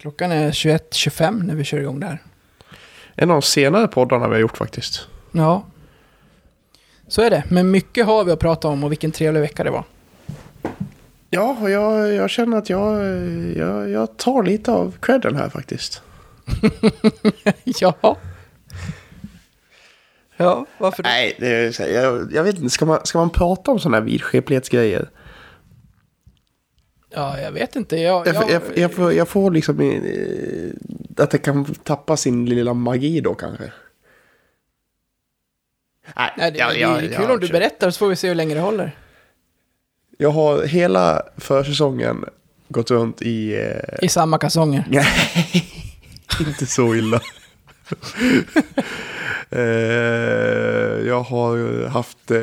Klockan är 21.25 när vi kör igång där. En av de senare poddarna vi har gjort faktiskt. Ja. Så är det. Men mycket har vi att prata om och vilken trevlig vecka det var. Ja, och jag, jag känner att jag, jag, jag tar lite av credden här faktiskt. ja. Ja, varför då? Nej, det är, här, jag, jag vet inte. Ska man, ska man prata om sådana här vidskeplighetsgrejer? Ja, jag vet inte. Jag, Jag, jag, jag, får, jag får liksom att det kan tappa sin lilla magi då kanske. Nej, Nej, det, jag- det är kul om du berättar så får vi se hur länge det håller. Jag har hela försäsongen gått runt i... Eh, I samma kalsonger. Nej, inte så illa. eh, jag har haft eh,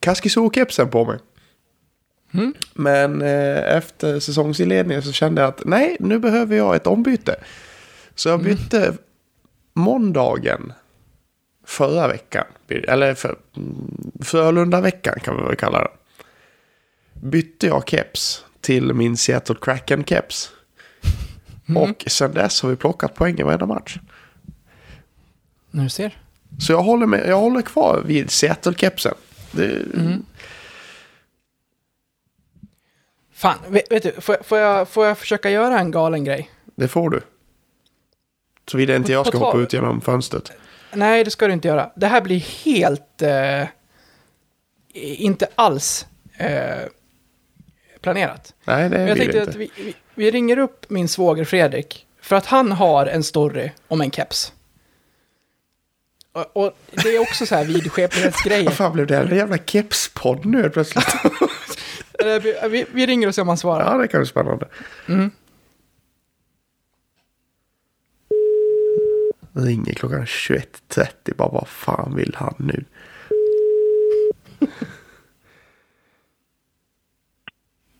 Kaskiso-kepsen på mig. Mm. Men eh, efter säsongsinledningen så kände jag att nej, nu behöver jag ett ombyte. Så jag bytte måndagen förra veckan. Eller för, mm, Frölunda-veckan kan vi väl kalla det. Bytte jag keps till min Seattle Kraken-keps. Och sen dess har vi plockat poäng i varenda match. Du ser. Så jag håller, med, jag håller kvar vid Seattle-kepsen. Det, Fan, vet, vet du, får, jag- får, jag, får jag försöka göra en galen grej? det får du. Såvida inte jag ska hoppa ut genom fönstret. Nej, det ska du inte göra. Det här blir helt... Eh, inte alls eh, planerat. Nej, det Men jag blir det tänkte inte. att vi, vi, vi ringer upp min svåger Fredrik. För att han har en story om en keps. Och, och det är också så här vidskeplighetsgrejer. Vad fan blev det? En jävla kepspodd nu plötsligt. Vi, vi, ringer och ser om han svarar. ja, det kan bli spännande. Mm. Ringer klockan 21.30. Bara vad fan vill han nu?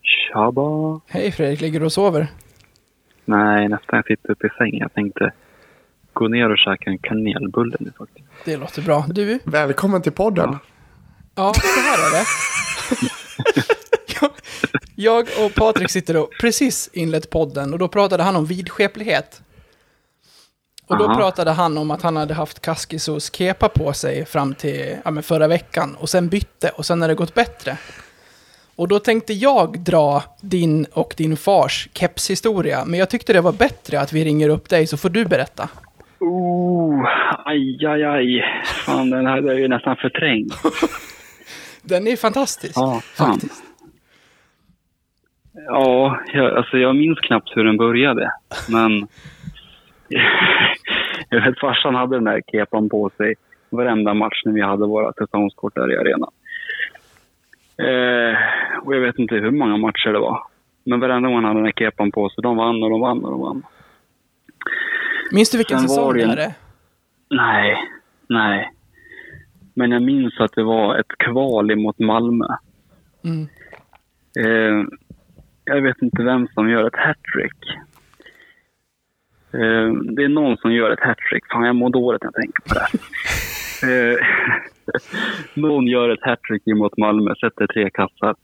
Tjaba. Hej Fredrik, ligger du och sover? Nej, nästan jag sitter uppe i sängen. Jag tänkte gå ner och käka en kanelbulle nu faktiskt. Det låter bra. Du? Välkommen till podden. Ja, så här är det. Jag- Jag och Patrik sitter och precis inlett podden och då pratade han om vidskeplighet. Och då Aha. pratade han om att han hade haft Kaskisos kepa på sig fram till ja, förra veckan och sen bytte och sen har det gått bättre. Och då tänkte jag dra din och din fars kepshistoria, men jag tyckte det var bättre att vi ringer upp dig så får du berätta. Oh, aj, aj, aj. Fan, den här är ju nästan förträngd. Den är fantastisk. Ja, fan. faktiskt. Ja, jag, alltså jag minns knappt hur den började. Men jag vet farsan hade den där kepan på sig varenda match när vi hade våra säsongskort där i arenan. Eh, och jag vet inte hur många matcher det var. Men varenda gång han hade den där kepan på sig, de vann och de vann och de vann. Minns du vilken Sen säsong det är? Nej, nej. Men jag minns att det var ett kval mot Malmö. Mm. Eh, jag vet inte vem som gör ett hattrick. Eh, det är någon som gör ett hattrick. Fan, jag mår dåligt när jag tänker på det. eh, någon gör ett hattrick mot Malmö, sätter tre kassar.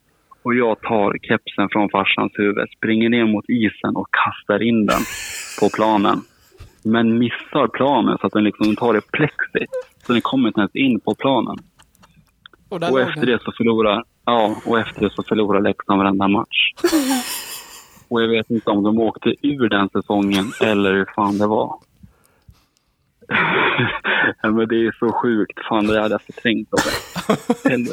Och jag tar kepsen från farsans huvud, springer ner mot isen och kastar in den på planen. Men missar planen så att den liksom tar i plexit. Så den kommer inte ens in på planen. Och Och efter det så förlorar, ja, och efter det så förlorar Leksand varenda match. och jag vet inte om de åkte ur den säsongen eller hur fan det var. ja, men det är så sjukt. Fan, det hade jag förträngt av.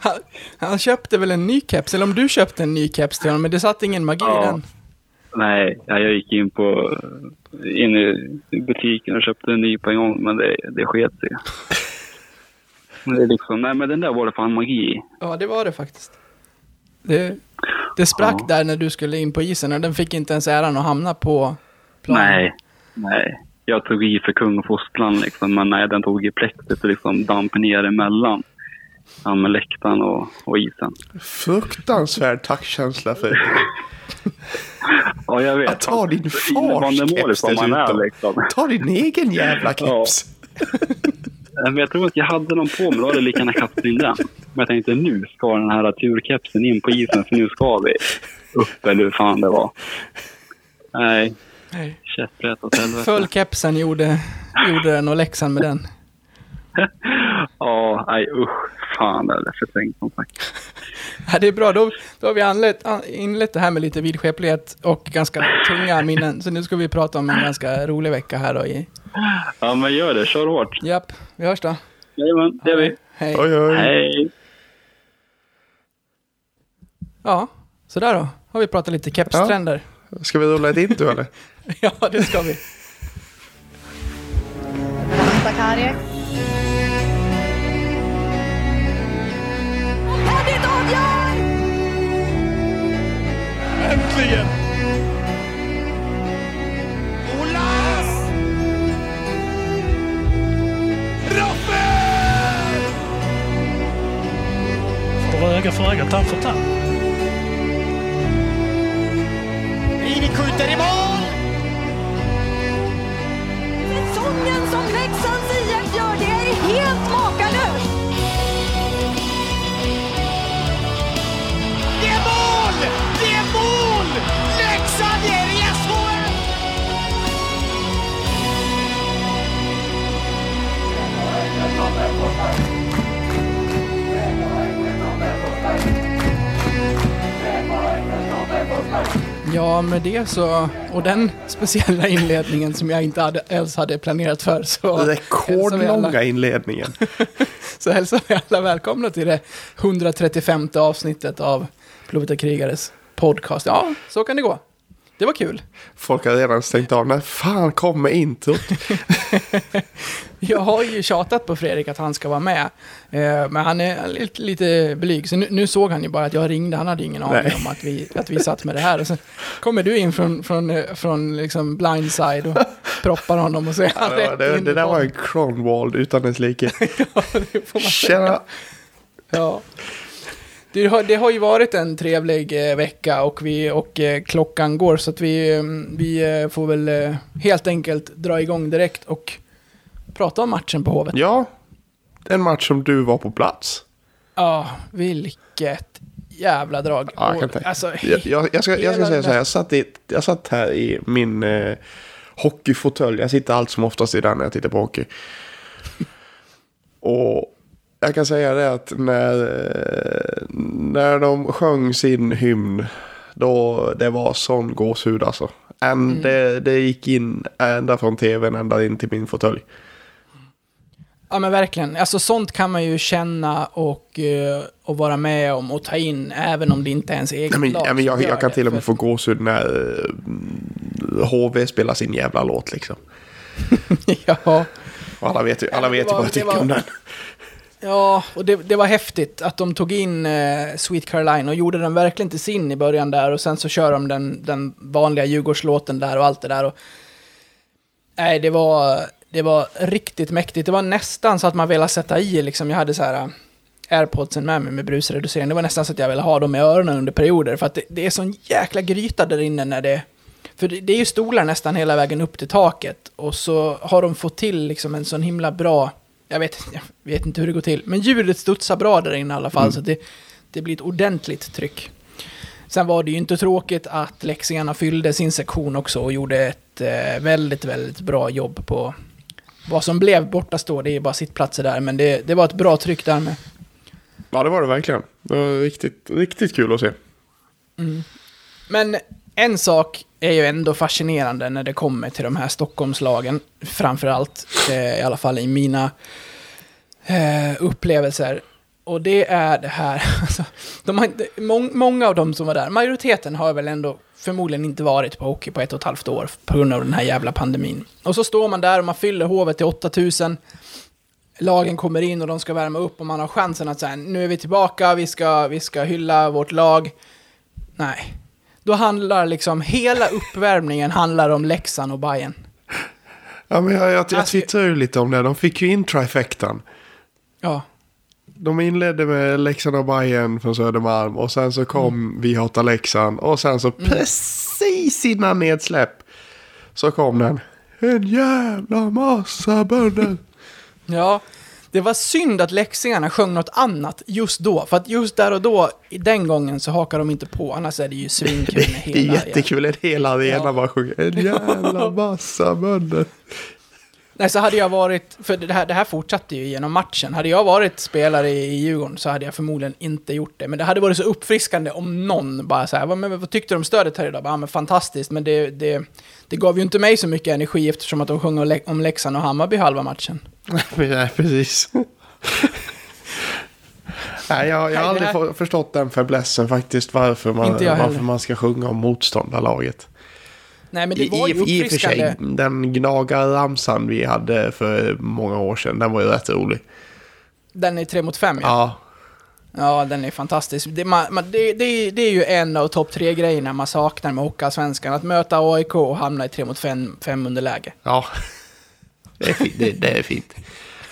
Han, han köpte väl en ny keps, eller om du köpte en ny keps till honom, men det satt ingen magi Ja. i den. Nej, ja, jag gick in på in i butiken och köpte en ny på en gång, men det, det sket sig. Men det är liksom, nej men den där var det fan magi i. Ja, det var det faktiskt. Det, det sprack Ja. där när du skulle in på isen och den fick inte ens äran att hamna på planen. Nej, nej. Jag tog i för kung och fostran liksom, men nej, den tog i plexit och liksom damp ner emellan ja, med läktaren och, och isen. Fruktansvärd tackkänsla för Ja, jag vet. att ta din fars Innebandymålis keps dessutom. liksom. Ta din egen jävla keps. Men jag tror att jag hade någon på mig, då hade jag lika gärna kastat in den. Men jag tänkte nu ska den här turkepsen in på isen, för nu ska vi upp, eller hur fan det var. Nej. Käpprätt åt helvete. Föll kepsen gjorde, gjorde den och Leksand med den. Ja, nej usch. Fan, det är förträngt som sagt. Ja, det är bra, då, då har vi anlett, an- inlett det här med lite vidskeplighet och ganska tunga minnen. Så nu ska vi prata om en ganska rolig vecka här då. I, Ja, men gör det. Kör hårt. japp, vi hörs då. Jajamän, det gör vi. Hej. Oj, oj. Hej. Ja, sådär då. Har vi pratat lite kepstrender. Ska vi rulla ett intro eller? Ja. det ska vi. Äntligen! Olas! Raffel! Får öga för öga, tand för tand. Ini skjuter i mål! Säsongen som Leksands Ja, med det så, och den speciella inledningen som jag inte hade, ens hade planerat för, så Rekordlånga inledningen. så hälsar vi alla välkomna till det 135 avsnittet av och krigares podcast. Ja, så kan det gå. Det var kul. Folk har redan stängt av. När fan kommer introt? Jag har ju tjatat på Fredrik att han ska vara med. Eh, men han är lite, lite blyg. Så nu, nu såg han ju bara att jag ringde. Han hade ingen aning om att vi, att vi satt med det här. Och sen kommer du in från, från, eh, från liksom blindside och proppar honom och så är han Ja, rätt det, in det där var en Cronwald utan dess like. Ja, det får man säga. Tjena! Ja. Det har, det har ju varit en trevlig eh, vecka och, vi, och eh, klockan går så att vi, eh, vi eh, får väl eh, helt enkelt dra igång direkt och prata om matchen på Hovet. Ja, en match som du var på plats. Ja, vilket jävla drag. Ja, jag kan tänka. alltså, Jag, jag, jag, ska, jag ska säga så här, jag satt, i, jag satt här i min eh, hockeyfåtölj. Jag sitter allt som oftast i den när jag tittar på hockey. Och jag kan säga det att när, eh, när de sjöng sin hymn, då det var sån gåshud alltså. Mm. det, det gick in ända från tvn ända in till min fåtölj. Ja men verkligen. Alltså sånt kan man ju känna och, eh, och vara med om och ta in även om det inte är ens eget men, lag ja, men jag, jag kan till och med För- få gåshud när eh, HV spelar sin jävla låt liksom. ja. Och alla vet ju, alla vet ju vad jag tycker om den. Ja, och det, det var häftigt att de tog in eh, Sweet Caroline och gjorde den verkligen till sin i början där och sen så kör de den, den vanliga Djurgårdslåten där och allt det där. Och, nej, det var, det var riktigt mäktigt. Det var nästan så att man ville sätta i liksom. Jag hade så här eh, airpodsen med mig med brusreducering. Det var nästan så att jag ville ha dem i öronen under perioder för att det, det är sån jäkla gryta där inne när det för det, det är ju stolar nästan hela vägen upp till taket och så har de fått till liksom en sån himla bra, jag vet, jag vet inte hur det går till, men ljudet studsar bra där inne i alla fall så det, det blir ett ordentligt tryck. Sen var det ju inte tråkigt att Leksingarna fyllde sin sektion också och gjorde ett eh, väldigt, väldigt bra jobb på vad som blev borta står, det är bara sittplatser där, men det, det var ett bra tryck där med. Ja, det var det verkligen. Det var riktigt, riktigt kul att se. Men en sak är ju ändå fascinerande när det kommer till de här Stockholmslagen. Framförallt, eh, i alla fall i mina eh, upplevelser. Och det är det här, alltså, de har inte, må, många av dem som var där, majoriteten har väl ändå förmodligen inte varit på hockey på ett och ett halvt år på grund av den här jävla pandemin. Och så står man där och man fyller hovet till 8000. Lagen kommer in och de ska värma upp och man har chansen att säga nu är vi tillbaka, vi ska, vi ska hylla vårt lag. Nej. Då handlar liksom, hela uppvärmningen handlar om Leksand och Bayern. Ja, men jag, jag, jag ska- twittrade ju lite om det. De fick ju in trifectan. Ja. De inledde med Leksand och Bayern från Södermalm. Och sen så kom Mm. Vi hatar Leksand. Och sen så precis innan nedsläpp så kom den. En jävla massa bönder. Ja, Det var synd att läxingarna sjöng något annat just då. För att just där och då, i den gången, så hakar de inte på. Annars är det ju svinkul med Det är jättekul att hela arenan Ja. bara sjunger en jävla massa bönder. Nej, så hade jag varit... För det här, det här fortsatte ju genom matchen. Hade jag varit spelare i i Djurgården så hade jag förmodligen inte gjort det. Men det hade varit så uppfriskande om någon bara så här, vad, men, vad tyckte du om stödet här idag? Bara, Ja, men fantastiskt, men det, det, det gav ju inte mig så mycket energi eftersom att de sjöng om Lek- om Leksand och Hammarby halva matchen. Nej, precis. Nej, jag, jag har aldrig här- förstått den fäblessen faktiskt. Varför man, varför man ska sjunga om motståndarlaget. Nej, men det var ju i, I och för sig, den gnagarramsan vi hade för många år sedan, den var ju rätt rolig. Den är tre mot fem, ja. Ja, Ja, den är fantastisk. Det, man, man, det, det, det är ju en av topp tre grejerna man saknar med Hockeyallsvenskan. Att möta AIK och hamna i tre mot fem, fem underläge. ja. Det är fint. Det, det är fint.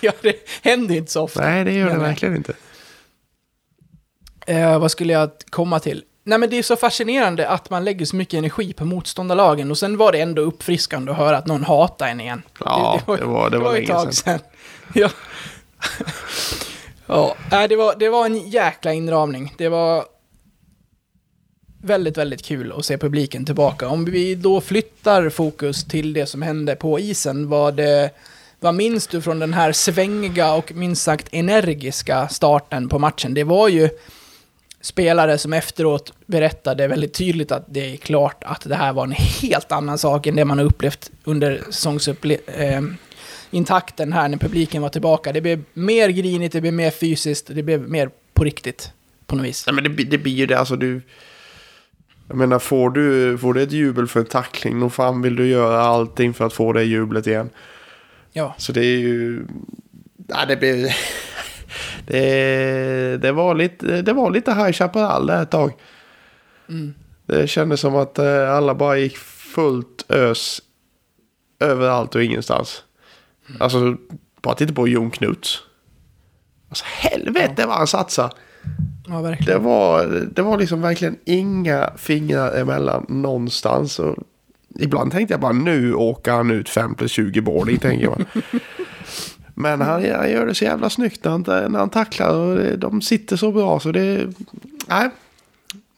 Ja, det händer inte så ofta. Nej, det gör det verkligen inte. Eh, vad skulle jag komma till? Nej, men det är så fascinerande att man lägger så mycket energi på motståndarlagen och sen var det ändå uppfriskande att höra att någon hatar en igen. Ja, det var- det var ett länge tag sedan. Ja. ja, det var, det var en jäkla inramning. Det var väldigt, väldigt kul att se publiken tillbaka. Om vi då flyttar fokus till det som hände på isen, vad, det, vad minns du från den här svängiga och minst sagt energiska starten på matchen? Det var ju spelare som efteråt berättade väldigt tydligt att det är klart att det här var en helt annan sak än det man har upplevt under säsongsintakten eh, intakten här när publiken var tillbaka. Det blev mer grinigt, det blev mer fysiskt, det blev mer på riktigt på något vis. Nej, men det, det blir ju det, alltså du... Jag menar, får du, får du ett jubel för en tackling, då fan vill du göra allting för att få det jublet igen. Ja, Så det är ju... Ja, det blir... Det, det, var lite, det var lite High Chaparral där ett tag. Det kändes som att eh, alla bara gick fullt ös överallt och ingenstans. Alltså, bara titta på Jon Knuts. Alltså helvete vad han satsar. ja verkligen. Det var, det var liksom verkligen inga fingrar emellan någonstans. Och ibland tänkte jag bara nu åker han ut 5 plus 20 boarding tänker jag. Men han, han gör det så jävla snyggt när han, när han tacklar och det, de sitter så bra så det... Nej,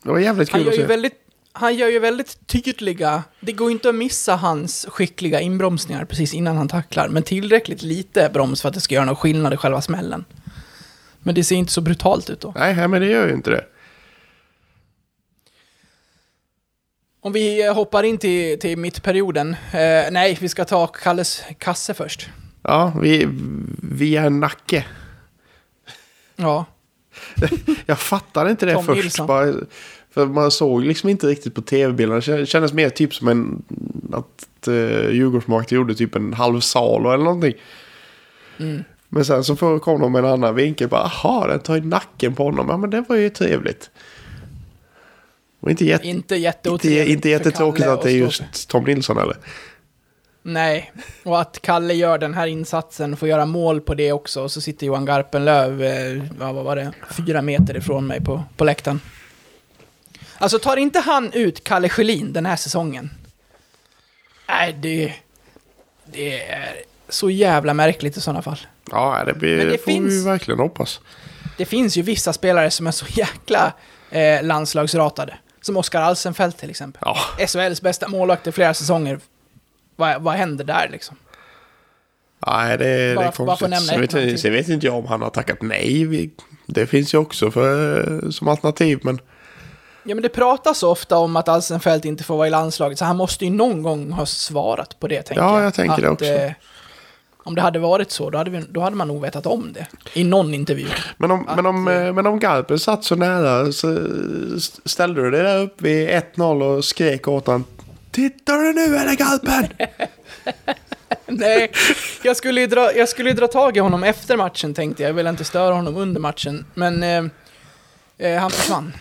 det var jävligt Han kul gör, att ju se. väldigt, han gör ju väldigt tydliga... Det går inte att missa hans skickliga inbromsningar precis innan han tacklar, men tillräckligt lite broms för att det ska göra någon skillnad i själva smällen. Men det ser inte så brutalt ut då. Nej, men det gör ju inte det. Om vi hoppar in till, till mittperioden. Eh, nej, vi ska ta Kalles kasse först. Ja, vi, vi är Nacke. Ja, Jag fattade inte det Tom först. Nilsson. Bara, för man såg liksom inte riktigt på tv-bilderna. Det kändes mer typ som en... Att uh, Djurgårdsmarknaden gjorde typ en halv salo eller någonting. Mm. Men sen så kom de med en annan vinkel. Bara, aha, den tar i nacken på honom. Ja, men det var ju trevligt. Och inte, jätte, inte inte, inte jättetråkigt att det är just Tom Nilsson eller? Nej, och att Kalle gör den här insatsen, får göra mål på det också, och så sitter Johan Garpenlöv, eh, vad var det, fyra meter ifrån mig på, på läktaren. Alltså tar inte han ut Kalle Schelin den här säsongen? Nej, det, det är så jävla märkligt i sådana fall. Ja, det, blir, Men det får vi finns- verkligen hoppas. Det finns ju vissa spelare som är så jäkla eh, landslagsratade. Som Oskar Alsenfelt till exempel. Ja. SHLs bästa målvakt i flera säsonger. Vad, vad händer där liksom? Nej, det, det är bara för att konstigt. Sen vet, jag- sen vet inte jag om han har tackat nej. Det finns ju också för, som alternativ. Men Ja men det pratas så ofta om att Alsenfelt inte får vara i landslaget, så han måste ju någon gång ha svarat på det, tänker Ja, jag. jag tänker det också. om det hade varit så, då hade, vi, då hade man nog vetat om det. I någon intervju. Men om, Att, men om, eh, eh, men om Garpen satt så nära så st- ställde du dig där upp vid 1-0 och skrek åt honom. Tittar du nu eller Garpen? Nej, jag skulle, ju dra, jag skulle ju dra tag i honom efter matchen tänkte jag. Jag ville inte störa honom under matchen. Men eh, eh, han försvann.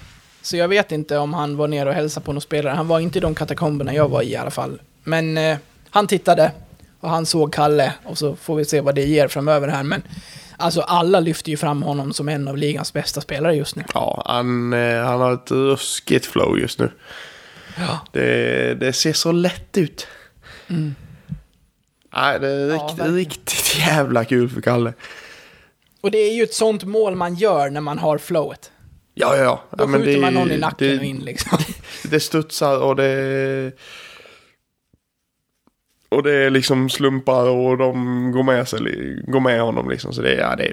Så jag vet inte om han var ner och hälsade på någon spelare. Han var inte i de katakomberna jag var i i alla fall. Men eh, han tittade och han såg Kalle och så får vi se vad det ger framöver här. Men alltså alla lyfter ju fram honom som en av ligans bästa spelare just nu. Ja, han, eh, han har ett ruskigt flow just nu. Ja. Det, det ser så lätt ut. Nej, det är Ja, riktigt, jävla kul för Kalle. Och det är ju ett sånt mål man gör när man har flowet. Ja, ja, ja. Då skjuter det- man någon i nacken det, och in liksom. Det studsar och det... Och det är liksom slumpar och de går med, sig, går med honom liksom. Så det, är- ja, det,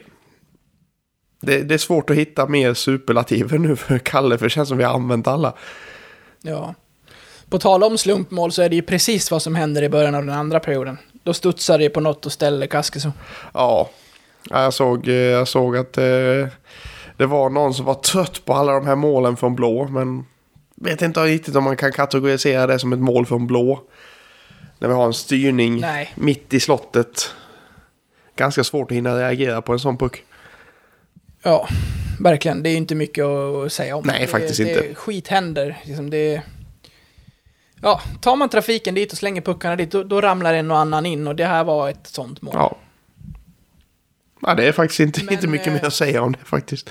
det, det är svårt att hitta mer superlativer nu för Kalle, för det känns som vi har använt alla. Ja. På tal om slumpmål så är det ju precis vad som händer i början av den andra perioden. Då studsar det på något och ställer Kaskiso. Ja, Ja, jag såg, eh, jag såg att eh, det var någon som var trött på alla de här målen från blå. Men vet inte riktigt om man kan kategorisera det som ett mål från blå. När vi har en styrning Nej. mitt i slottet. Ganska svårt att hinna reagera på en sån puck. Ja, verkligen. Det är ju inte mycket att säga om. Nej, det, faktiskt det, inte. Skit händer. Liksom det, ja, tar man trafiken dit och slänger puckarna dit, då, då ramlar en och annan in. Och det här var ett sånt mål. Ja. Ja, det är faktiskt inte, Men, inte mycket eh, mer att säga om det faktiskt.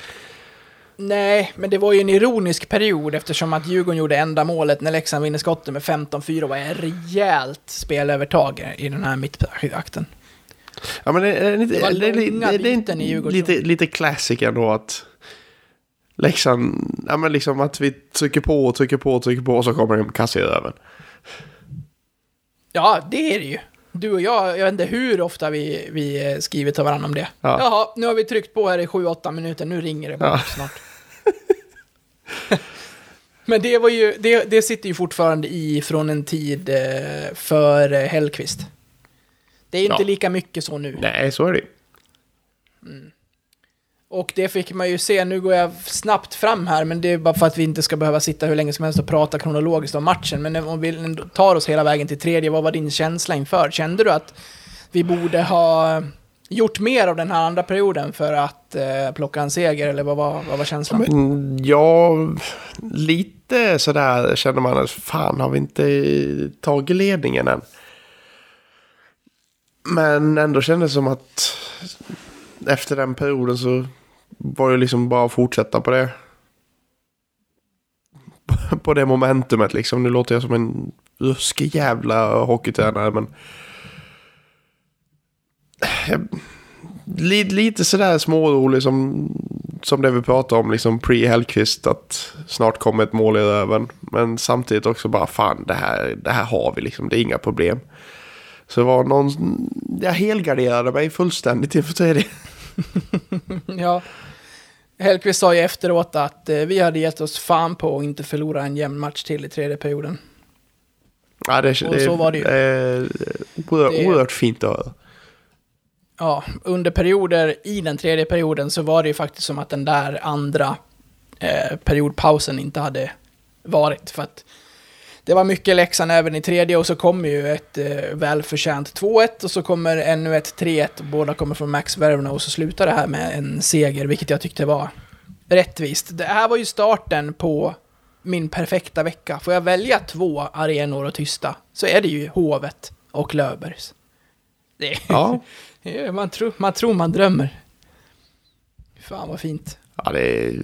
Nej, men det var ju en ironisk period eftersom att Djurgården gjorde enda målet när Leksand vinner skottet med 15-4 var ett rejält spelövertag i den här mittakten. Ja, men det, är Det det, är långa det, det, byten i är Djurgården. lite, lite classic ändå att Leksand, ja men liksom att vi trycker på och trycker på och trycker på och så kommer en kasse i röven. Ja, det är det ju. Du och jag, jag vet inte hur ofta vi, vi eh, skriver till varandra om det. Ja. Jaha, nu har vi tryckt på här i 7-8 minuter, nu ringer det bara Ja. snart. Men det var ju, det, det sitter ju fortfarande i från en tid eh, för Hellqvist. Det är inte Ja. lika mycket så nu. Nej, så är det och det fick man ju se, nu går jag snabbt fram här, men det är bara för att vi inte ska behöva sitta hur länge som helst och prata kronologiskt om matchen. Men om vi tar oss hela vägen till tredje, vad var din känsla inför? Kände du att vi borde ha gjort mer av den här andra perioden för att eh, plocka en seger, eller vad var, vad var känslan? Men ja, lite sådär känner man att fan har vi inte tagit ledningen än. Men ändå kändes det som att efter den perioden så var det liksom bara att fortsätta på det. På det momentumet liksom. Nu låter jag som en ruskig jävla hockeytränare men... Jag, lite sådär smårolig som, som det vi pratade om, liksom pre-Hellqvist, att snart kommer ett mål i röven. Men samtidigt också bara fan, det här, det här har vi liksom, det är inga problem. Så det var någon, jag helgarderade mig fullständigt inför tredje. Ja. Hellqvist sa ju efteråt att eh, vi hade gett oss fan på att inte förlora en jämn match till i tredje perioden. Ja, det, Och det, så var det ju. Det är oerhört, Det- oerhört fint att höra. Ja, under perioder i den tredje perioden så var det ju faktiskt som att den där andra eh, periodpausen inte hade varit. För att det var mycket Leksand även i tredje och så kommer ju ett eh, välförtjänt 2-1 och så kommer ännu ett 3-1 och båda kommer från Max Vervna och så slutar det här med en seger, vilket jag tyckte var rättvist. Det här var ju starten på min perfekta vecka. Får jag välja två arenor och tysta så är det ju Hovet och Löfbergs. Det Ja, man, tror, man tror man drömmer. Fan vad fint. ja det är...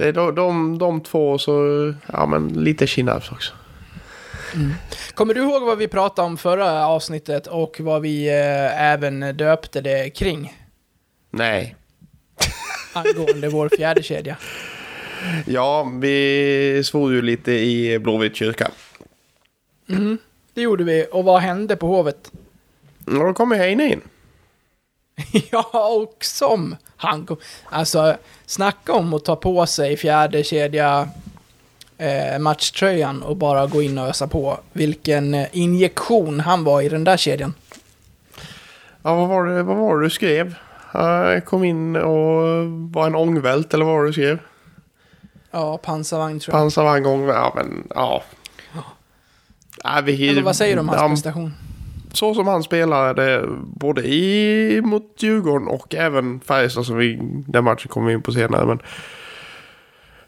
Det är de, de, de två så, ja men lite Kinnarps också. Kommer du ihåg vad vi pratade om förra avsnittet och vad vi eh, även döpte det kring? Nej. Angående vår fjärde kedja. Ja, vi svor ju lite i Blåvitt kyrka. Det gjorde vi. Och vad hände på Hovet? Och då kommer Heine in. ja, och som han kom. Alltså, snacka om att ta på sig fjärde kedja eh, matchtröjan och bara gå in och ösa på. Vilken eh, injektion han var i den där kedjan. Ja, vad var det, vad var det du skrev? Jag kom in och var en ångvält eller vad var det du skrev? Ja, pansarvagn tror jag. Pansarvagn gång, ja men ja. Ja, vi, Eller vad säger du om hans ja, prestation? Så som han spelade både i, mot Djurgården och även Färjestad som vi, den matchen kommer vi in på senare. Men,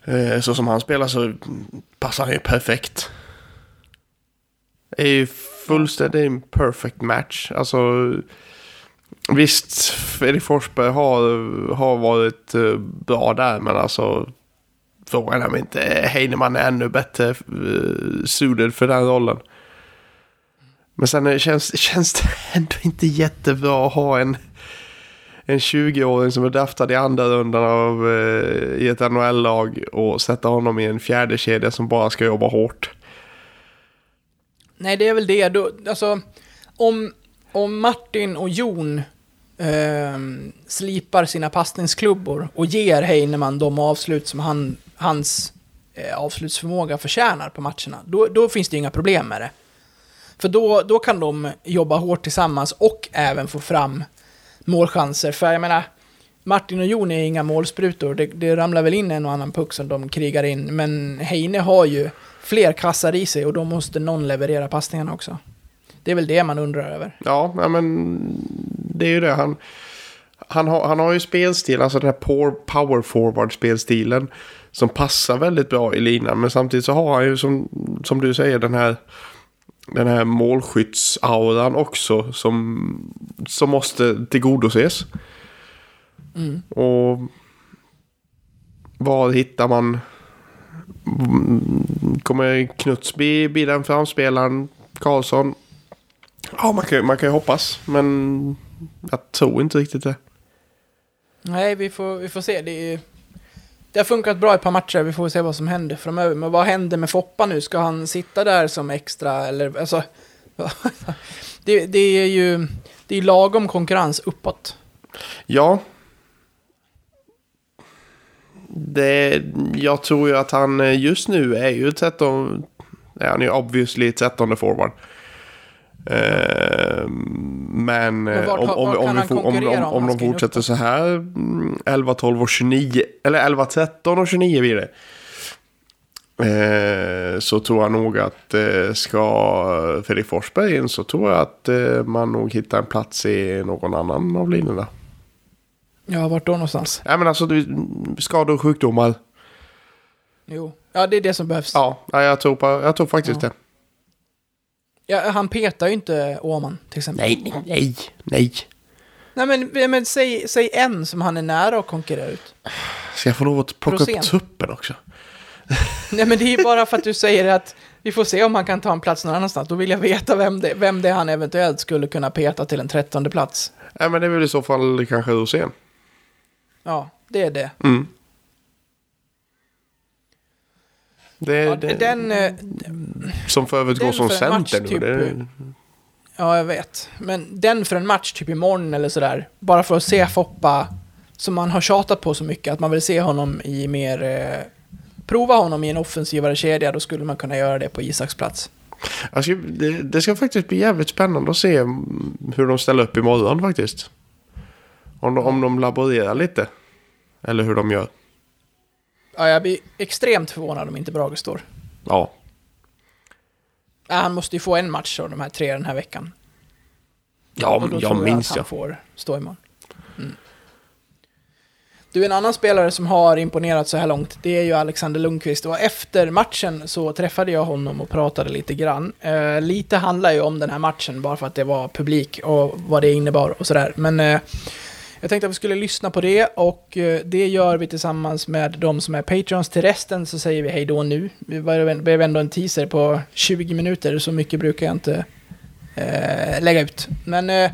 eh, så som han spelar så passar han ju perfekt. Det är ju fullständigt en perfect match. Alltså visst, Fredrik Forsberg har, har varit eh, bra där men alltså frågan är om inte Heinemann är ännu bättre eh, uh, suited för den rollen. Men sen känns, känns det ändå inte jättebra att ha en, en 20-åring som är draftad i andra rundan av, eh, i ett NHL-lag och sätta honom i en fjärde kedja som bara ska jobba hårt. Nej, det är väl det. Då, alltså, om, om Martin och Jon eh, slipar sina passningsklubbor och ger Heinemann de avslut som han, hans eh, avslutsförmåga förtjänar på matcherna, då, då finns det ju inga problem med det. För då, då kan de jobba hårt tillsammans och även få fram målchanser. För jag menar, Martin och Jon är inga målsprutor. Det, det ramlar väl in en och annan puck som de krigar in. Men Heine har ju fler kassar i sig och då måste någon leverera passningarna också. Det är väl det man undrar över. Ja, men det är ju det. Han, han, har, han har ju spelstil, alltså den här power, power forward-spelstilen. Som passar väldigt bra i linan. Men samtidigt så har han ju som, som du säger den här, den här målskyttsauran också. Som, som måste tillgodoses. Mm. Och var hittar man... Kommer Knuts bli, bli den framspelaren? Karlsson? Ja, man kan, man kan ju hoppas. Men jag tror inte riktigt det. Nej, vi får, vi får se. Det, är, det har funkat bra i ett par matcher. Vi får se vad som händer framöver. Men vad händer med Foppa nu? Ska han sitta där som extra eller alltså? det, det är ju det är lagom konkurrens uppåt. Ja. Det, jag tror ju att han eh, just nu är ju 13... Han är ju obviously 13 forward. Eh, men eh, om, vi de fortsätter så här mm, 11, 12 och 29. Eller 11, 13 och 29 blir det. Eh, så tror jag nog att eh, ska Fredrik Forsberg in så tror jag att eh, man nog hittar en plats i någon annan av linjerna. Ja, vart då någonstans? Ja men alltså du, skador och sjukdomar. Jo. Ja, det är det som behövs. Ja, ja, jag, tror på, jag tror faktiskt Ja. det. Ja, han petar ju inte Åman, till exempel. Nej, nej, nej, nej. Nej, men, men säg, säg en som han är nära att konkurrera ut. Ska jag få lov att plocka Rosén. upp tuppen också? Nej, men det är ju bara för att du säger att vi får se om han kan ta en plats någon annanstans. Då vill jag veta vem det, vem det är han eventuellt skulle kunna peta till en trettonde plats. Ja men det är väl i så fall kanske Rosén. Ja, det är det. Mm. Det, Ja, det, den, eh, som för övrigt går som för center nu. typ- Det, ja, jag vet. Men den för en match typ imorgon eller sådär. Bara för att se Foppa, som man har tjatat på så mycket, att man vill se honom i mer... Eh, prova honom i en offensivare kedja, då skulle man kunna göra det på Isaks plats. alltså, det, det ska faktiskt bli jävligt spännande att se mm, hur de ställer upp imorgon faktiskt. Om de, om de laborerar lite. Eller hur de gör. Ja, jag blir extremt förvånad om inte Brage står. Ja. Ja, han måste ju få en match av de här tre den här veckan. Ja, jag tror minns att han jag. får stå imorgon. Mm. Du, en annan spelare som har imponerat så här långt, det är ju Alexander Lundqvist. Och efter matchen så träffade jag honom och pratade lite grann. Eh, lite handlar ju om den här matchen, bara för att det var publik och vad det innebar och sådär. Men eh, jag tänkte att vi skulle lyssna på det och eh, det gör vi tillsammans med de som är Patreons. Till resten så säger vi hej då nu. Vi blev ändå en teaser på 20 minuter, så mycket brukar jag inte eh, lägga ut. Men eh,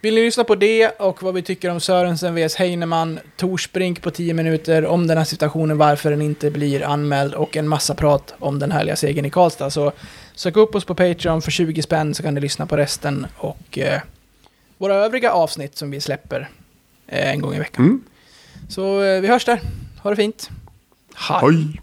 vill ni lyssna på det och vad vi tycker om Sörensen vs Heinemann, Torsbrink på 10 minuter, om den här situationen, varför den inte blir anmäld och en massa prat om den härliga segern i Karlstad. Så sök upp oss på Patreon för 20 spänn så kan ni lyssna på resten och eh, våra övriga avsnitt som vi släpper en gång i veckan. Mm. Så eh, vi hörs där. Ha det fint. Hej. Hej.